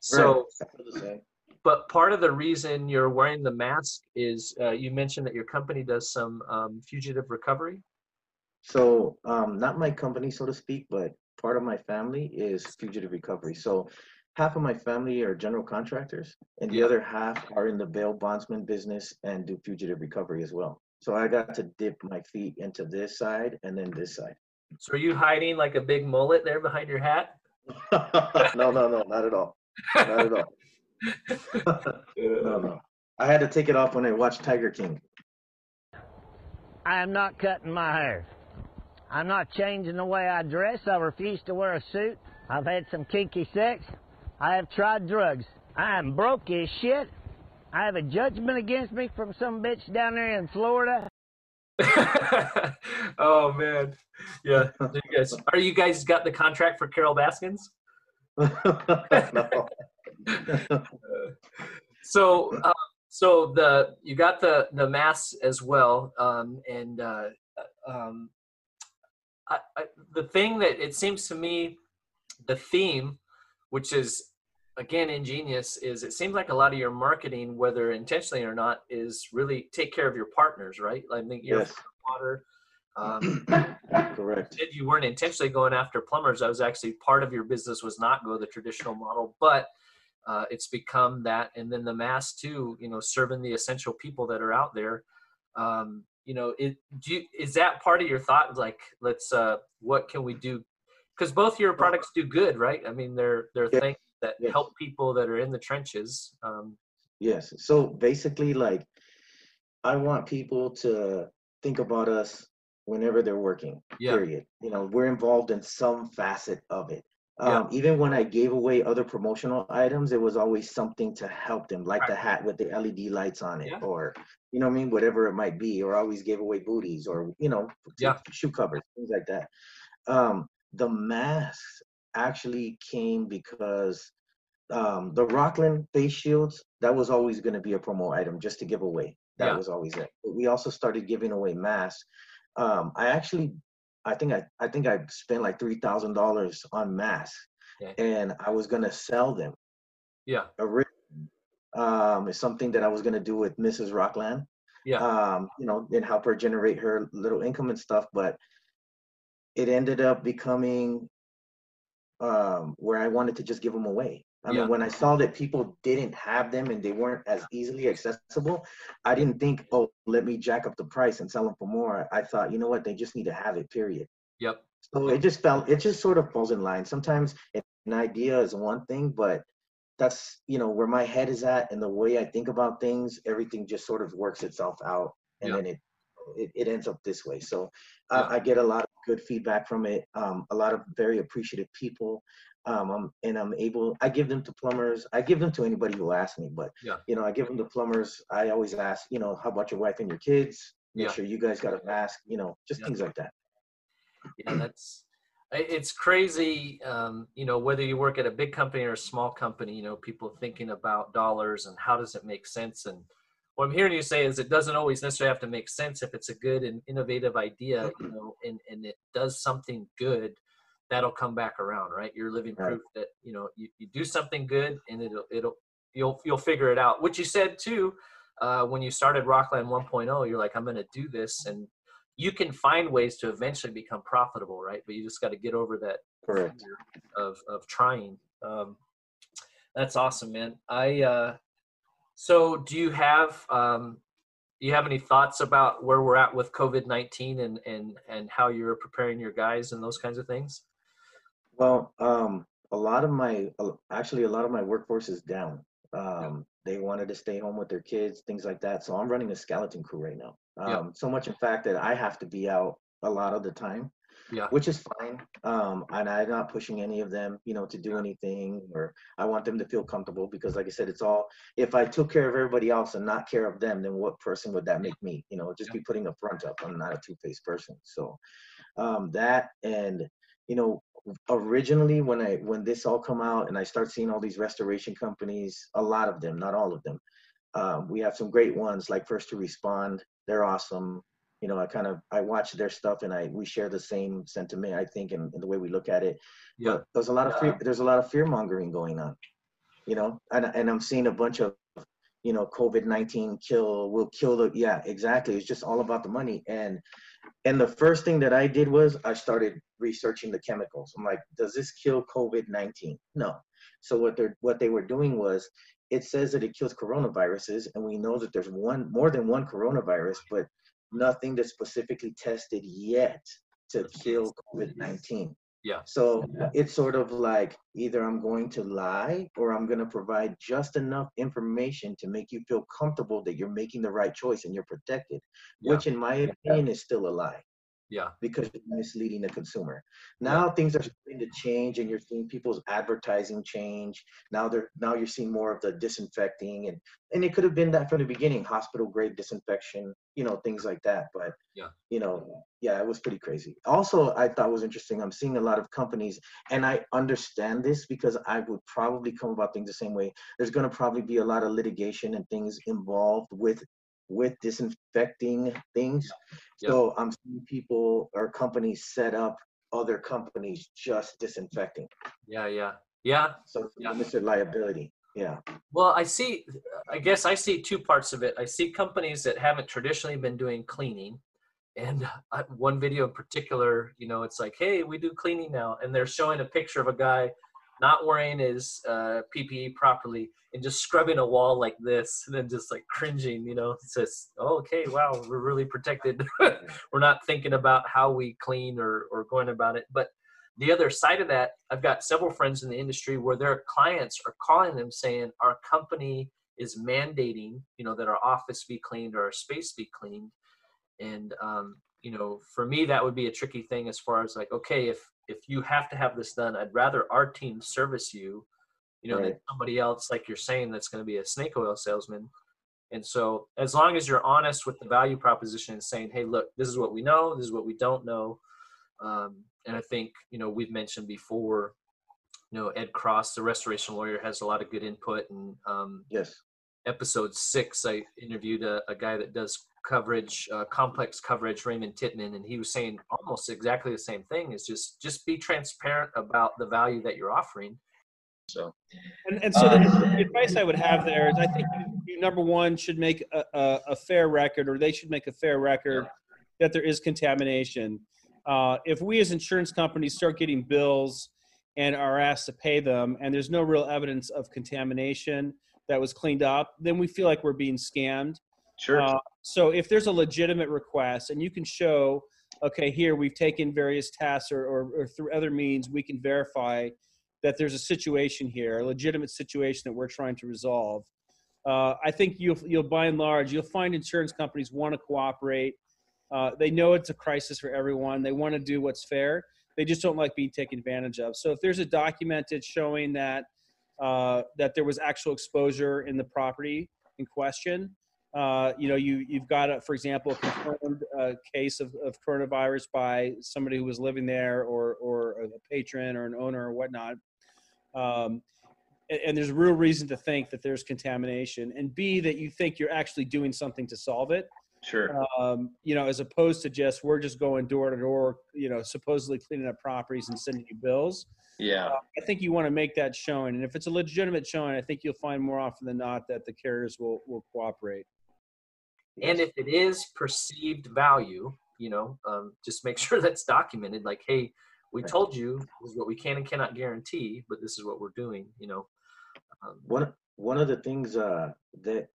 so Right. I feel the same. but part of the reason you're wearing the mask is uh, you mentioned that your company does some um, fugitive recovery So, um, not my company, so to speak, but part of my family is fugitive recovery. So, half of my family are general contractors, and the other half are in the bail bondsman business and do fugitive recovery as well. So, I got to dip my feet into this side and then this side. so are you hiding like a big mullet there behind your hat *laughs* no, no, no, not at all. Not at all. *laughs* *laughs* no, no. I had to take it off when I watched Tiger King. I am not cutting my hair. I'm not changing the way I dress. I refuse to wear a suit. I've had some kinky sex. I have tried drugs. I am broke as shit. I have a judgment against me from some bitch down there in Florida. *laughs* oh man yeah you guys, are you guys got the contract for Carole Baskins *laughs* so uh, so the you got the the mass as well um and uh um I, I, the thing that it seems to me the theme which is again ingenious is it seems like a lot of your marketing whether intentionally or not is really take care of your partners right i think your Yes. water um, *coughs* Correct. said you weren't intentionally going after plumbers. I was actually part of your business was not go the traditional model, but uh, it's become that. And then the mass too, you know, serving the essential people that are out there. Um, you know, it do you, is that part of your thought? Like, let's uh, what can we do? Because both your products do good, right? I mean, they're they're Yeah. things that Yes. help people that are in the trenches. Um, Yes. So basically, like, I want people to think about us whenever they're working. Yeah. Period. You know, we're involved in some facet of it. Yeah. Um, even when I gave away other promotional items, it was always something to help them, like the hat with the LED lights on it, Yeah. or you know what I mean, whatever it might be. Or I always gave away booties, or you know, Yeah. shoe covers, things like that. Um, the masks actually came because um, the Rockland face shields, that was always going to be a promo item just to give away. That Yeah. was always it. But we also started giving away masks. Um, I actually, I think I, I think I spent like three thousand dollars on masks, Okay. and I was gonna sell them. Yeah. Originally, um, it's something that I was gonna do with Mrs. Rockland. Yeah. Um, you know, and help her generate her little income and stuff, but it ended up becoming um, where I wanted to just give them away. I Yeah. mean, when I saw that people didn't have them and they weren't as easily accessible, I didn't think, oh, let me jack up the price and sell them for more. I thought, you know what, they just need to have it, period. Yep. So it just felt, it just sort of falls in line. Sometimes an idea is one thing, but that's, you know, where my head is at and the way I think about things, everything just sort of works itself out. And Yeah. then it, it, it ends up this way. So Yeah. I, I get a lot good feedback from it. Um, a lot of very appreciative people. Um, I'm, and I'm able, I give them to plumbers. I give them to anybody who asks me, but Yeah. you know, I give them to plumbers. I always ask, you know, how about your wife and your kids? Make Yeah. sure you guys got a mask, you know, just Yeah. things like that. yeah that's it's crazy um, you know whether you work at a big company or a small company you know people thinking about dollars and how does it make sense and what i'm hearing you say is it doesn't always necessarily have to make sense if it's a good and innovative idea you know and, and it does something good that'll come back around right you're living Right. proof that you know you, you do something good and it'll it'll you'll you'll figure it out what you said too uh, when you started rockland 1.0 you're like i'm going to do this and you can find ways to eventually become profitable, right? But you just got to get over that Correct. fear of of trying. Um, that's awesome, man. I uh, so do you have um, do you have any thoughts about where we're at with COVID nineteen and and and how you're preparing your guys and those kinds of things? Well, um, a lot of my, actually, a lot of my workforce is down. Um, they wanted to stay home with their kids, things like that. So I'm running a skeleton crew right now. Yeah. Um, so much in fact that I have to be out a lot of the time, Yeah. which is fine. Um, and I'm not pushing any of them, you know, to do anything or I want them to feel comfortable because like I said, it's all, if I took care of everybody else and not care of them, then what person would that make me? You know, just be putting a front up. I'm not a two-faced person. So um, that and, you know, originally when I when this all come out and I start seeing all these restoration companies, a lot of them, not all of them. Um, we have some great ones like First to Respond. They're awesome. You know, I kind of I watch their stuff and I we share the same sentiment I think and in the way we look at it. Yeah. But there's a lot of fear, there's a lot of fear mongering going on. You know, and and I'm seeing a bunch of you know COVID nineteen kill will kill the yeah exactly. It's just all about the money and and the first thing that I did was I started researching the chemicals. I'm like, does this kill COVID-19? No. So what they're what they were doing was it says that it kills coronaviruses, and we know that there's one more than one coronavirus, but nothing that's specifically tested yet to kill COVID-19. Yeah. So it's sort of like either I'm going to lie or I'm going to provide just enough information to make you feel comfortable that you're making the right choice and you're protected, Yeah. which in my opinion is still a lie Yeah. because you're misleading the consumer. Now things are starting to change and you're seeing people's advertising change. Now they're now you're seeing more of the disinfecting and and it could have been that from the beginning, hospital grade disinfection, you know, things like that. But Yeah. you know, yeah, it was pretty crazy. Also, I thought was interesting. I'm seeing a lot of companies, and I understand this because I would probably come about things the same way. There's going to probably be a lot of litigation and things involved with with disinfecting things. Yeah. So I'm seeing people or companies set up other companies just disinfecting. Yeah. Yeah. Yeah. So Yeah. Mr. Liability. Yeah. Well, I see, I guess I see two parts of it. I see companies that haven't traditionally been doing cleaning. And one video in particular, you know, it's like, hey, we do cleaning now. And they're showing a picture of a guy not wearing his uh, PPE properly and just scrubbing a wall like this and then just like cringing, you know, it says, oh, okay, wow, we're really protected. *laughs* we're not thinking about how we clean or, or going about it. But the other side of that, I've got several friends in the industry where their clients are calling them saying, our company is mandating, you know, that our office be cleaned or our space be cleaned. And, um, you know, for me, that would be a tricky thing as far as like, okay, if, if you have to have this done, I'd rather our team service you, you know, than somebody else, like you're saying, that's going to be a snake oil salesman. And so, as long as you're honest with the value proposition and saying, "Hey, look, this is what we know. This is what we don't know," um, and I think you know we've mentioned before, you know Ed Cross, the restoration lawyer, has a lot of good input. And um, yes, episode six, I interviewed a, a guy that does coverage, uh, complex coverage, Raymond Titman, and he was saying almost exactly the same thing. Is just just be transparent about the value that you're offering. So, And, and so the, the advice I would have there is I think you, you number one should make a, a, a fair record, or they should make a fair record that there is contamination. Uh, if we as insurance companies start getting bills and are asked to pay them, and there's no real evidence of contamination that was cleaned up, then we feel like we're being scammed. Sure. Uh, so if there's a legitimate request and you can show, okay, here we've taken various tasks or, or, or through other means, we can verify that there's a situation here, a legitimate situation that we're trying to resolve. Uh, I think you'll, you'll by and large, you'll find insurance companies want to cooperate. Uh, they know it's a crisis for everyone. They want to do what's fair. They just don't like being taken advantage of. So if there's a documented showing that uh, that there was actual exposure in the property in question, uh, you know, you you've got, a, for example, a confirmed uh, case of, of coronavirus by somebody who was living there, or or a patron or an owner or whatnot. Um, and, and there's real reason to think that there's contamination, and B that you think you're actually doing something to solve it. Sure. Um, you know, as opposed to just we're just going door to door, you know, supposedly cleaning up properties and sending you bills. Yeah. Uh, I think you want to make that showing, and if it's a legitimate showing, I think you'll find more often than not that the carriers will will cooperate. And if it is perceived value, you know, um, just make *laughs* sure that's documented. Like, hey, we told you this is what we can and cannot guarantee, but this is what we're doing. You know, um, one one of the things uh, that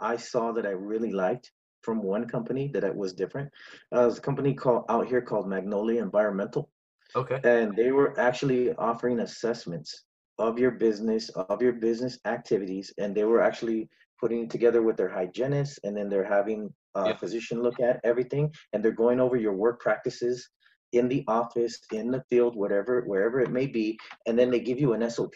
I saw that I really liked from one company that it was different uh, was a company called out here called Magnolia Environmental, okay, and they were actually offering assessments of your business of your business activities, and they were actually putting it together with their hygienists, and then they're having a physician look at everything, and they're going over your work practices in the office, in the field, whatever, wherever it may be, and then they give you an SOP.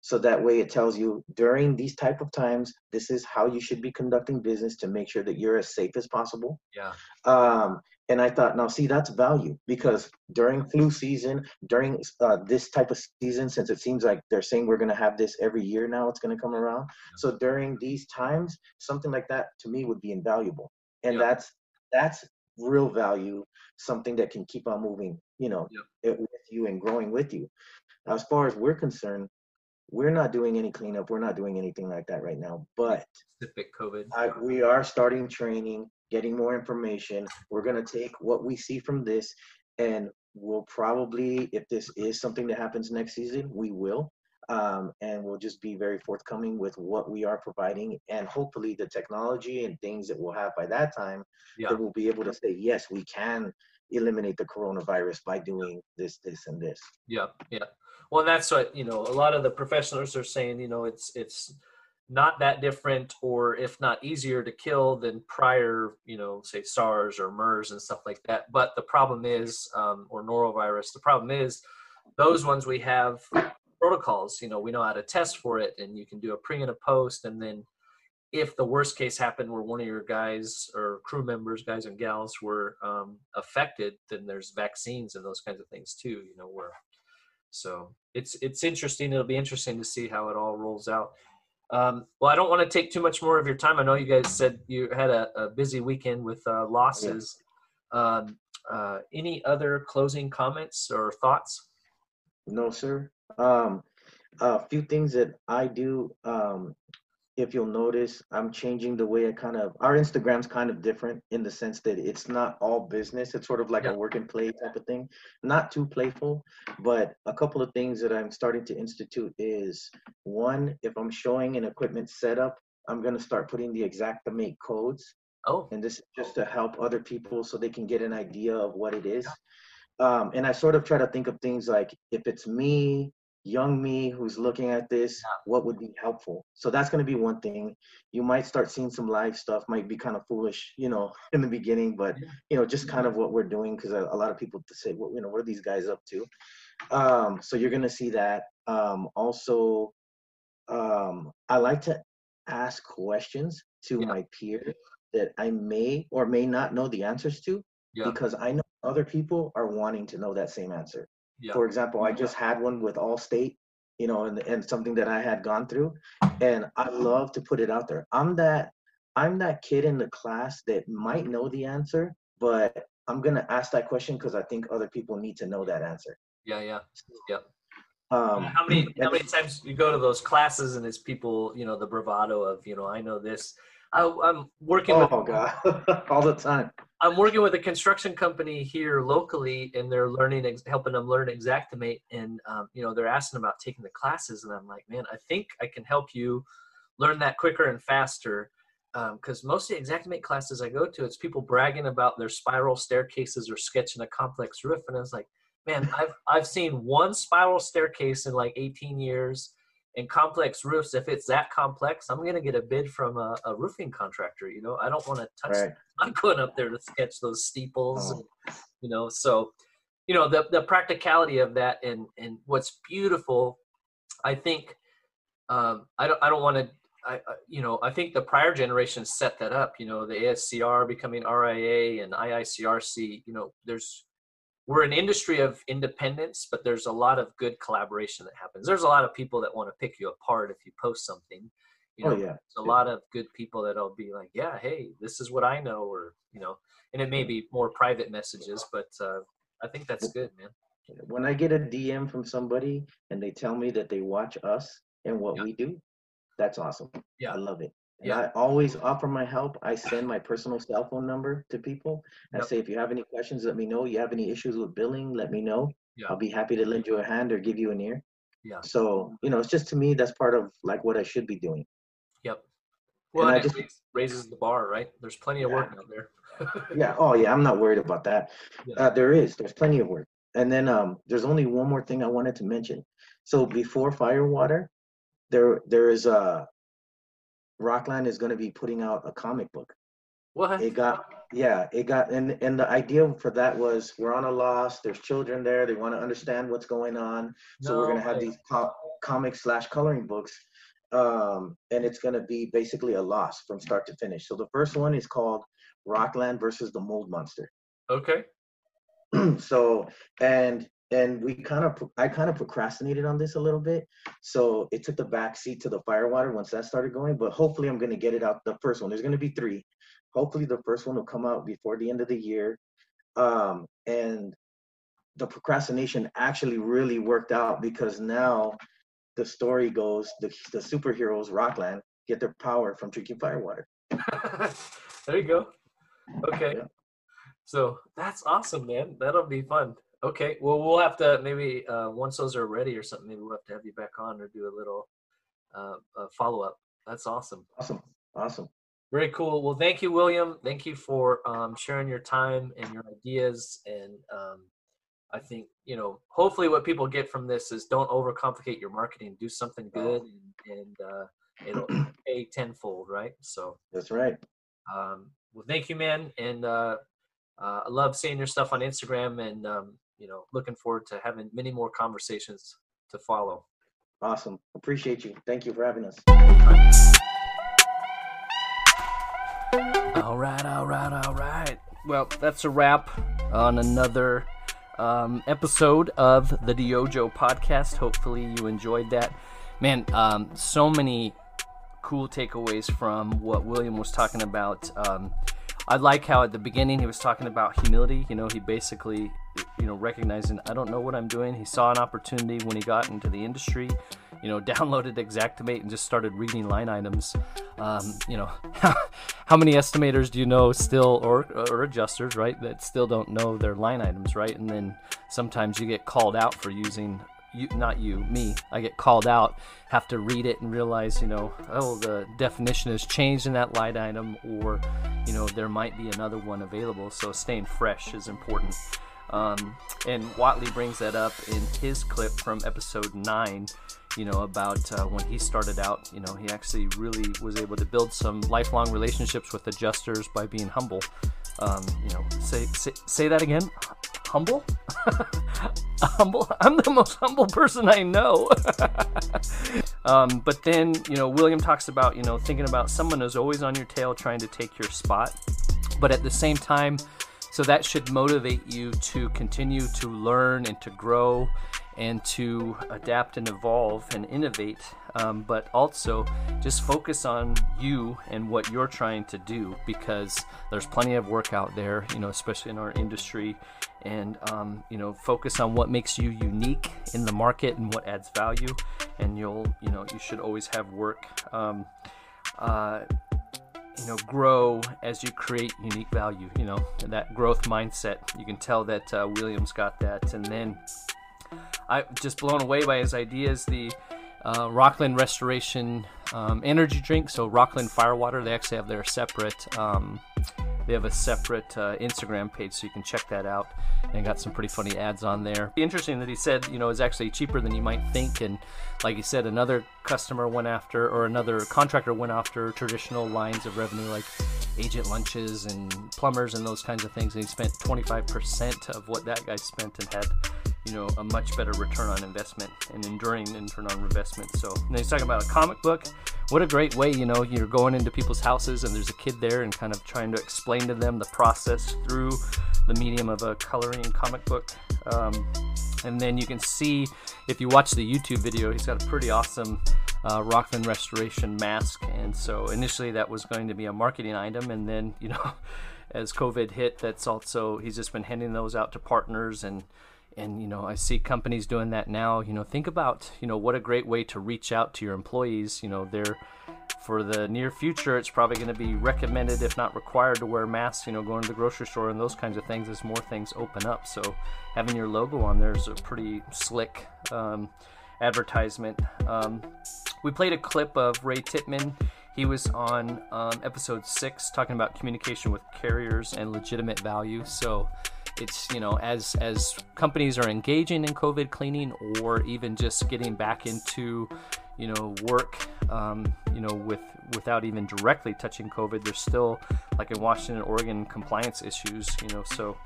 So that way it tells you during these type of times, this is how you should be conducting business to make sure that you're as safe as possible. yeah, Um, and I thought, now see, that's value because during flu season, during uh, this type of season, since it seems like they're saying we're going to have this every year now, it's going to come around. So during these times, something like that to me would be invaluable, and that's that's real value, something that can keep on moving, you know, it, with you and growing with you. Now, as far as we're concerned, we're not doing any cleanup. We're not doing anything like that right now, but specific COVID. I, we are starting training, getting more information. We're going to take what we see from this, and we'll probably, if this is something that happens next season, we will. Um, and we'll just be very forthcoming with what we are providing, and hopefully the technology and things that we'll have by that time, Yeah. that we'll be able to say, yes, we can eliminate the coronavirus by doing this, this, and this. Yeah, yeah. Well, that's what you know. A lot of the professionals are saying. You know, it's it's not that different, or if not easier to kill than prior. You know, say SARS or MERS and stuff like that. But the problem is, um, or norovirus. The problem is, those ones we have protocols. You know, we know how to test for it, and you can do a pre and a post, and then if the worst case happened where one of your guys or crew members, guys and gals, were um, affected, then there's vaccines and those kinds of things too. You know, where so it's it's interesting. It'll be interesting to see how it all rolls out. Um, well, I don't want to take too much more of your time. I know you guys said you had a, a busy weekend with uh, losses. Um, uh, any other closing comments or thoughts? No, sir. Um, a few things that I do. Um, if you'll notice, I'm changing the way I kind of. Our Instagram's kind of different in the sense that it's not all business. It's sort of like a work and play type of thing. Not too playful, but a couple of things that I'm starting to institute is one, if I'm showing an equipment setup, I'm gonna start putting the exact make codes. Oh. And this is just to help other people so they can get an idea of what it is. Um, and I sort of try to think of things like if it's me, young me who's looking at this, what would be helpful? So that's going to be one thing. You might start seeing some live stuff, might be kind of foolish, you know, *laughs* in the beginning, but you know, just kind of what we're doing because a, a lot of people to say, well, you know, what are these guys up to? Um, so you're going to see that. Um, also, um, I like to ask questions to my peers that I may or may not know the answers to Yeah. because I know other people are wanting to know that same answer. Yeah. For example, I just had one with Allstate you know, and, and something that I had gone through. And I love to put it out there. I'm that I'm that kid in the class that might know the answer, but I'm gonna ask that question because I think other people need to know that answer. Yeah, yeah, yeah. Um, how many how many times you go to those classes and it's people, you know, the bravado of, you know, I know this. I, I'm working with Oh god, *laughs* all the time. I'm working with a construction company here locally, and they're learning, helping them learn Xactimate, and um, you know they're asking about taking the classes, and I'm like, man, I think I can help you learn that quicker and faster, because most of the Xactimate classes I go to, it's people bragging about their spiral staircases or sketching a complex roof, and I was like, man, I've I've seen one spiral staircase in like 18 years. And complex roofs, if it's that complex, I'm gonna get a bid from a, a roofing contractor. You know, I don't want to touch Right. I'm going up there to sketch those steeples, Oh. and, you know. So, you know, the the practicality of that, and and what's beautiful, I think, um, I don't I don't want to, I you know, I think the prior generations set that up. You know, the ASCR becoming RIA and IICRC. You know, there's we're an industry of independence, but there's a lot of good collaboration that happens. There's a lot of people that want to pick you apart if you post something. You know, Oh, yeah. there's a lot of good people that'll be like, yeah, hey, this is what I know, or you know, and it may be more private messages, but uh, I think that's good, man. When I get a DM from somebody and they tell me that they watch us and what we do, that's awesome. Yeah. I love it. And Yeah. I always offer my help. I send my personal cell phone number to people. I say, if you have any questions, let me know. You have any issues with billing, let me know. Yeah. I'll be happy to lend you a hand or give you an ear. Yeah. So, you know, it's just to me, that's part of like what I should be doing. Well, And I just- raises the bar, right? There's plenty of work out there. *laughs* yeah. Oh, yeah. I'm not worried about that. Yeah. Uh, there is. There's plenty of work. And then um, there's only one more thing I wanted to mention. So before Firewater, there there is a Rockland is going to be putting out a comic book. What? It got yeah. It got and and the idea for that was we're on a loss. There's children there. They want to understand what's going on. So we're going to have these co- comic slash coloring books um, and it's going to be basically a loss from start to finish. So the first one is called Rockland versus the Mold Monster. Okay. *clears throat* so and and we kind of I kind of procrastinated on this a little bit, so it took the back seat to the Firewater once that started going. But hopefully, I'm going to get it out. The first one, there's going to be three. Hopefully, the first one will come out before the end of the year. Um, and the procrastination actually really worked out because now the story goes the the superheroes Rockland get their power from drinking firewater. *laughs* there you go. Okay. So that's awesome, man. That'll be fun. Okay. Well, we'll have to maybe uh, once those are ready or something, maybe we'll have to have you back on or do a little uh, uh, follow up. That's awesome. Awesome. Awesome. Very cool. Well, thank you, William. Thank you for um, sharing your time and your ideas. And um, I think you know, hopefully, what people get from this is don't overcomplicate your marketing. Do something good, and, and uh, it'll *clears throat* pay tenfold, right? So That's right. um, well, thank you, man, and uh, uh, I love seeing your stuff on Instagram, and um, you know, looking forward to having many more conversations to follow. Awesome. Appreciate you. Thank you for having us. All right, all right, all right. Well, that's a wrap on another um, episode of the DYOJO podcast. Hopefully, you enjoyed that. Man, um, so many cool takeaways from what William was talking about. Um, I like how at the beginning he was talking about humility. You know, he basically, you know, recognizing I don't know what I'm doing. He saw an opportunity when he got into the industry. You know, *laughs* downloaded Xactimate and just started reading line items. Um, you know, *laughs* how many estimators do you know still, or or adjusters, right, that still don't know their line items, right? And then sometimes you get called out for using you not you me i get called out have to read it and realize you know oh the definition has changed in that line item or you know there might be another one available so staying fresh is important um, and watley brings that up in his clip from episode 9 you know about uh, when he started out you know he actually really was able to build some lifelong relationships with adjusters by being humble. Um, you know say, say say that again. Humble? *laughs* Humble? I'm the most humble person i know. *laughs* Um, but then you know william talks about you know thinking about someone who's always on your tail trying to take your spot. But at the same time so that should motivate you to continue to learn and to grow and to adapt and evolve and innovate, um, but also just focus on you and what you're trying to do because there's plenty of work out there, you know, especially in our industry. And, um, you know, focus on what makes you unique in the market and what adds value. And you'll, you know, you should always have work. Um, uh, you know grow as you create unique value you know that growth mindset you can tell that uh, williams got that and then i just blown away by his ideas the uh, rockland restoration um, energy drink. So rockland firewater they actually have their separate um, they have a separate uh, instagram page so you can check that out. And got some pretty funny ads on there. Interesting that he said you know is actually cheaper than you might think. And like he said another customer went after or another contractor went after traditional lines of revenue like agent lunches and plumbers and those kinds of things. And he spent 25% of what that guy spent and had you know a much better return on investment and enduring return on investment. So and he's talking about a comic book. What a great way you know you're going into people's houses and there's a kid there and kind of trying to explain to them the process through the medium of a coloring comic book. Um, and then you can see if you watch the youtube video he's got a pretty awesome uh, rockland restoration mask. And so initially that was going to be a marketing item and then you know *laughs* as covid hit that's also he's just been handing those out to partners and and you know i see companies doing that now you know think about you know what a great way to reach out to your employees you know they're for the near future it's probably going to be recommended if not required to wear masks you know going to the grocery store and those kinds of things as more things open up. So having your logo on there is a pretty slick um, advertisement. Um, we played a clip of ray titman he was on um, episode six talking about communication with carriers and legitimate value. So it's you know as as companies are engaging in covid cleaning or even just getting back into you know work um, you know with without even directly touching covid there's still like in washington oregon compliance issues you know so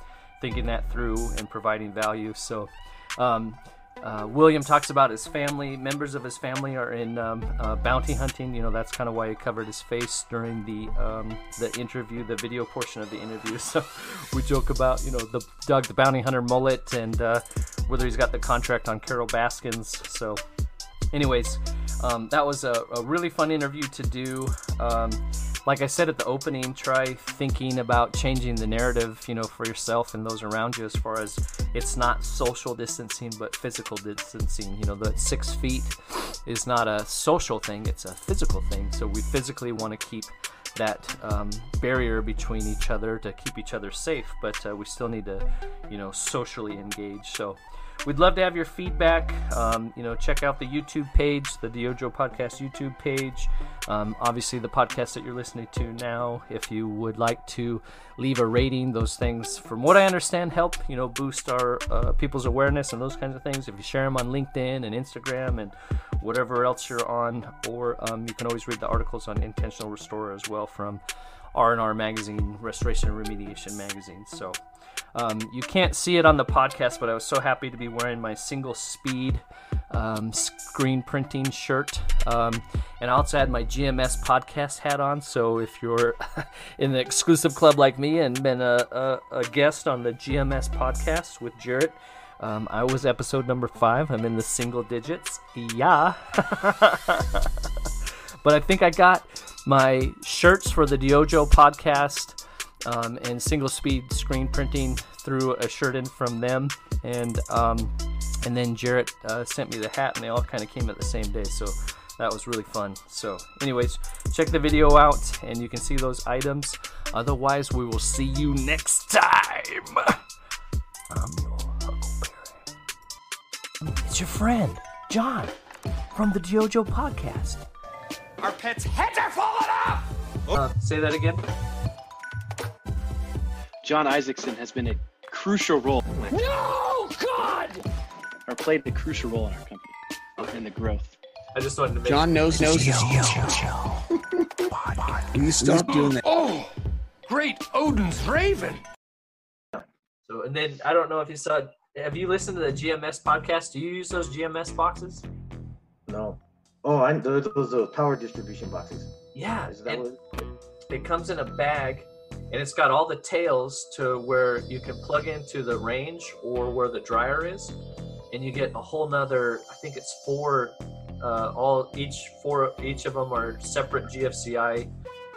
thinking that through and providing value. So um, uh, William talks about his family. Members of his family are in um, uh, bounty hunting. You know that's kind of why he covered his face during the um, the interview, the video portion of the interview. *laughs* So we joke about you know the Dog the bounty hunter mullet and uh, whether he's got the contract on Carole Baskins. So, anyways, um, that was a, a, really fun interview to do. Like I said at the opening, try thinking about changing the narrative, you know, for yourself and those around you as far as it's not social distancing, but physical distancing. You know, the six feet is not a social thing, it's a physical thing. So we physically want to keep that um, barrier between each other to keep each other safe, but uh, we still need to, you know, socially engage. So we'd love to have your feedback. Um, you know, check out the YouTube page, the DYOJO Podcast YouTube page. Um, obviously, the podcast that you're listening to now. If you would like to leave a rating, those things, from what I understand, help you know boost our uh, people's awareness and those kinds of things. If you share them on LinkedIn and Instagram and whatever else you're on, or um, you can always read the articles on Intentional Restorer as well from R&R Magazine, Restoration and Remediation Magazine. So. Um, you can't see it on the podcast, but I was so happy to be wearing my single speed um, screen printing shirt. Um, and I also had my GMS podcast hat on. So if you're *laughs* in the exclusive club like me and been a, a, a guest on the GMS podcast with Jarrett, um, I was episode number five. I'm in the single digits. Yeah. *laughs* but I think I got my shirts for the DYOJO podcast um, and single speed screen printing through a shirt in from them. And um, and then Jarrett uh, sent me the hat and they all kind of came at the same day so that was really fun. So anyways check the video out and you can see those items. Otherwise we will see you next time. I'm your Huckleberry. It's your friend Jon from the DYOJO podcast. Our pets' heads are falling off! uh, say that again Jon Isaacson has been a crucial role. No, God! Or played a crucial role in our company uh, in the growth. I just wanted to make Jon knows knows his Can you stop doing that? Oh, great Odin's Raven! So, and then I don't know if you saw. Have you listened to the GMS podcast? Do you use those GMS boxes? No. Oh, I those those, those power distribution boxes. Yeah, Is that and what? it comes in a bag, and it's got all the tails to where you can plug into the range or where the dryer is, and you get a whole nother. I think it's four. Uh, all each four each of them are separate GFCI,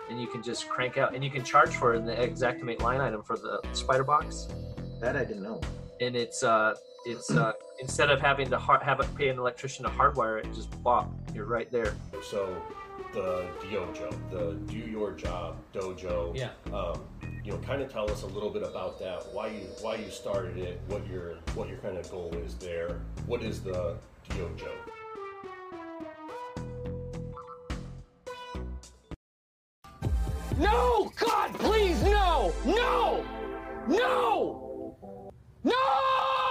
and you can just crank out and you can charge for it in the Xactimate line item for the spider box. That I didn't know. And it's uh it's uh instead of having to har- have it pay an electrician to hardwire it, just bop, you're right there. So the dojo, the Do Your Job Dojo. Yeah. Um, you know, kind of tell us a little bit about that. Why you why you started it? What your what your kind of goal is there? What is the dojo? No! God, please, no! No! No! No!